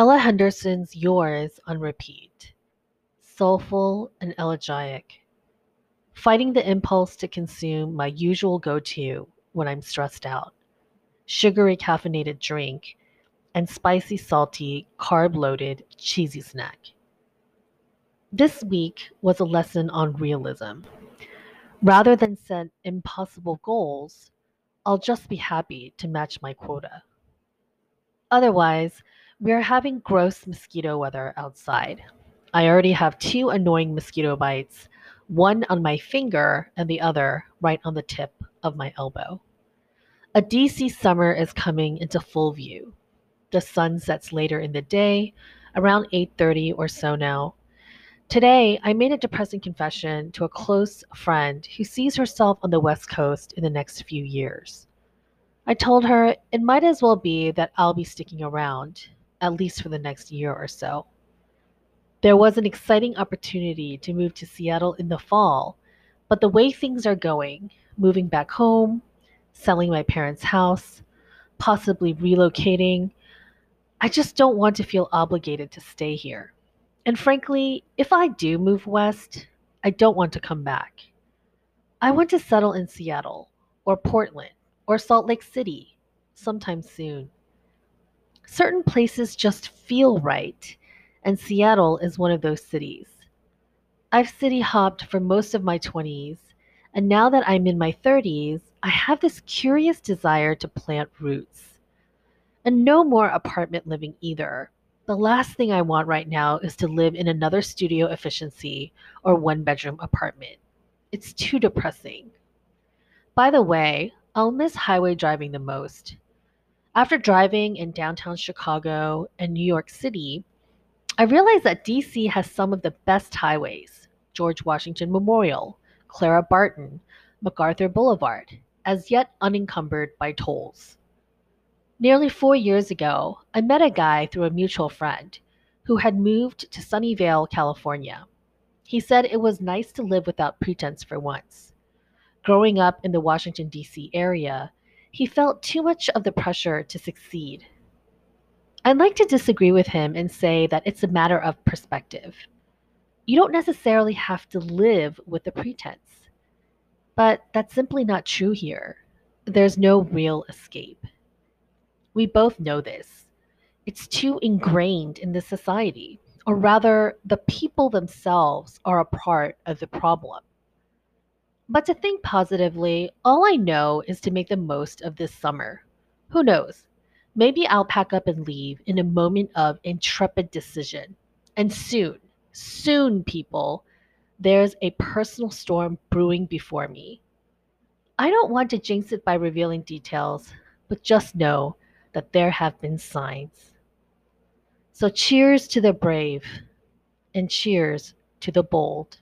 Ella Henderson's Yours on repeat. Soulful and elegiac. Fighting the impulse to consume my usual go to when I'm stressed out sugary caffeinated drink and spicy, salty, carb loaded, cheesy snack. This week was a lesson on realism. Rather than set impossible goals, I'll just be happy to match my quota. Otherwise, we are having gross mosquito weather outside. I already have two annoying mosquito bites, one on my finger and the other right on the tip of my elbow. A DC summer is coming into full view. The sun sets later in the day, around 8:30 or so now. Today, I made a depressing confession to a close friend who sees herself on the West Coast in the next few years. I told her it might as well be that I'll be sticking around, at least for the next year or so. There was an exciting opportunity to move to Seattle in the fall, but the way things are going, moving back home, selling my parents' house, possibly relocating, I just don't want to feel obligated to stay here. And frankly, if I do move west, I don't want to come back. I want to settle in Seattle or Portland or Salt Lake City sometime soon. Certain places just feel right, and Seattle is one of those cities. I've city hopped for most of my 20s, and now that I'm in my 30s, I have this curious desire to plant roots. And no more apartment living either. The last thing I want right now is to live in another studio efficiency or one bedroom apartment. It's too depressing. By the way, I'll miss highway driving the most. After driving in downtown Chicago and New York City, I realized that DC has some of the best highways George Washington Memorial, Clara Barton, MacArthur Boulevard, as yet unencumbered by tolls. Nearly four years ago, I met a guy through a mutual friend who had moved to Sunnyvale, California. He said it was nice to live without pretense for once. Growing up in the Washington, D.C. area, he felt too much of the pressure to succeed. I'd like to disagree with him and say that it's a matter of perspective. You don't necessarily have to live with the pretense. But that's simply not true here. There's no real escape. We both know this. It's too ingrained in the society, or rather, the people themselves are a part of the problem. But to think positively, all I know is to make the most of this summer. Who knows? Maybe I'll pack up and leave in a moment of intrepid decision. And soon, soon, people, there's a personal storm brewing before me. I don't want to jinx it by revealing details, but just know that there have been signs. So cheers to the brave and cheers to the bold.